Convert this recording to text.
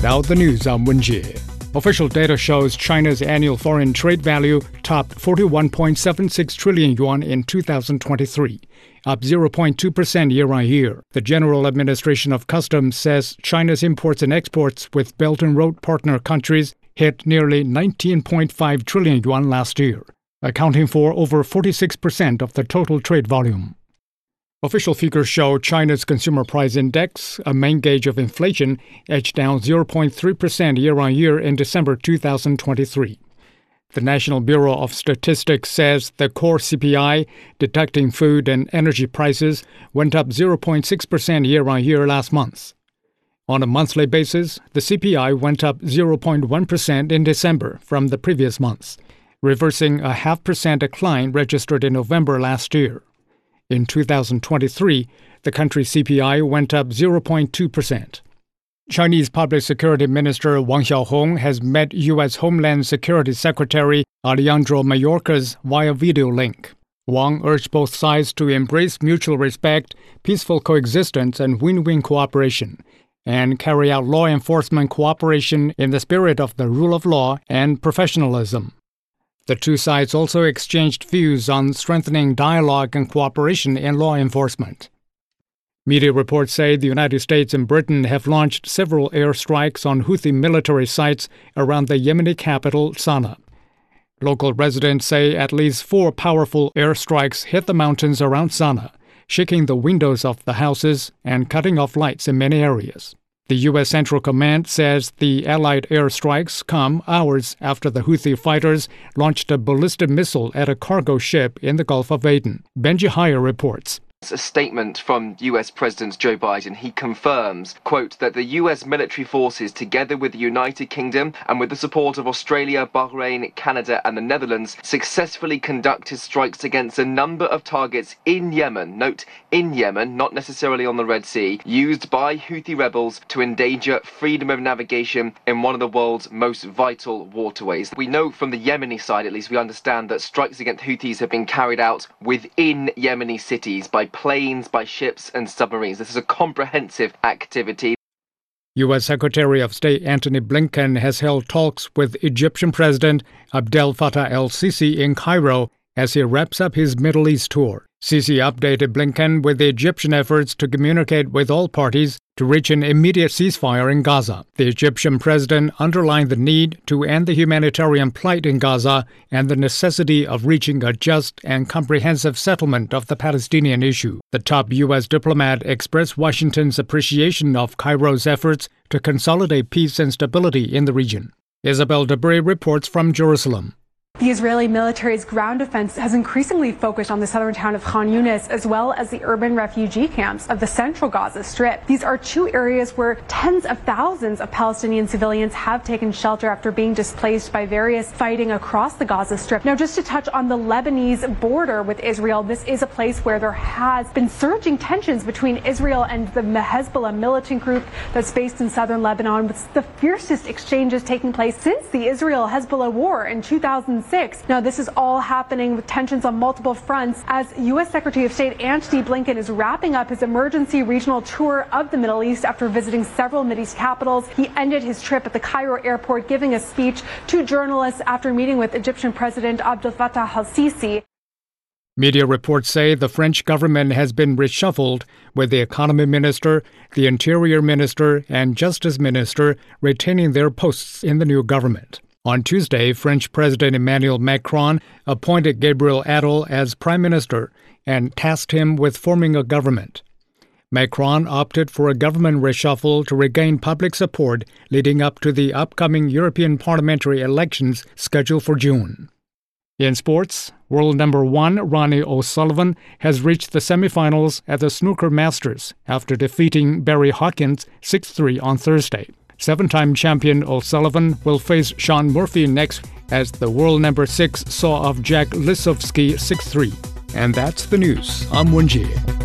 Now the news I'm Wenjie. Official data shows China's annual foreign trade value topped 41.76 trillion yuan in 2023, up 0.2% year on year. The General Administration of Customs says China's imports and exports with Belt and Road partner countries hit nearly 19.5 trillion yuan last year, accounting for over 46% of the total trade volume. Official figures show China's consumer price index, a main gauge of inflation, edged down 0.3% year on year in December 2023. The National Bureau of Statistics says the core CPI, deducting food and energy prices, went up 0.6% year on year last month. On a monthly basis, the CPI went up 0.1% in December from the previous month, reversing a half percent decline registered in November last year. In 2023, the country's CPI went up 0.2%. Chinese Public Security Minister Wang Xiaohong has met U.S. Homeland Security Secretary Alejandro Mayorkas via video link. Wang urged both sides to embrace mutual respect, peaceful coexistence, and win win cooperation, and carry out law enforcement cooperation in the spirit of the rule of law and professionalism. The two sides also exchanged views on strengthening dialogue and cooperation in law enforcement. Media reports say the United States and Britain have launched several airstrikes on Houthi military sites around the Yemeni capital, Sana'a. Local residents say at least four powerful airstrikes hit the mountains around Sana'a, shaking the windows of the houses and cutting off lights in many areas. The U.S. Central Command says the Allied airstrikes come hours after the Houthi fighters launched a ballistic missile at a cargo ship in the Gulf of Aden. Benji Heyer reports a statement from US President Joe Biden. He confirms, quote, that the US military forces, together with the United Kingdom and with the support of Australia, Bahrain, Canada, and the Netherlands, successfully conducted strikes against a number of targets in Yemen. Note, in Yemen, not necessarily on the Red Sea, used by Houthi rebels to endanger freedom of navigation in one of the world's most vital waterways. We know from the Yemeni side, at least, we understand that strikes against Houthis have been carried out within Yemeni cities by planes, by ships, and submarines. This is a comprehensive activity. U.S. Secretary of State Antony Blinken has held talks with Egyptian President Abdel Fattah el Sisi in Cairo as he wraps up his Middle East tour. Sisi updated Blinken with the Egyptian efforts to communicate with all parties to reach an immediate ceasefire in Gaza. The Egyptian president underlined the need to end the humanitarian plight in Gaza and the necessity of reaching a just and comprehensive settlement of the Palestinian issue. The top U.S. diplomat expressed Washington's appreciation of Cairo's efforts to consolidate peace and stability in the region. Isabel Debris reports from Jerusalem. The Israeli military's ground defense has increasingly focused on the southern town of Khan Yunis as well as the urban refugee camps of the central Gaza Strip. These are two areas where tens of thousands of Palestinian civilians have taken shelter after being displaced by various fighting across the Gaza Strip. Now, just to touch on the Lebanese border with Israel, this is a place where there has been surging tensions between Israel and the Hezbollah militant group that's based in southern Lebanon, with the fiercest exchanges taking place since the Israel Hezbollah war in 2000. Now, this is all happening with tensions on multiple fronts as U.S. Secretary of State Antony Blinken is wrapping up his emergency regional tour of the Middle East after visiting several Mideast capitals. He ended his trip at the Cairo airport giving a speech to journalists after meeting with Egyptian President Abdel Fattah al-Sisi. Media reports say the French government has been reshuffled, with the economy minister, the interior minister, and justice minister retaining their posts in the new government. On Tuesday, French President Emmanuel Macron appointed Gabriel Attal as prime minister and tasked him with forming a government. Macron opted for a government reshuffle to regain public support leading up to the upcoming European parliamentary elections scheduled for June. In sports, world number one Ronnie O'Sullivan has reached the semifinals at the Snooker Masters after defeating Barry Hawkins 6 3 on Thursday. Seven time champion O'Sullivan will face Shaun Murphy next as the world number six saw off Jack Lisowski 6 3. And that's the news. I'm Wenjie.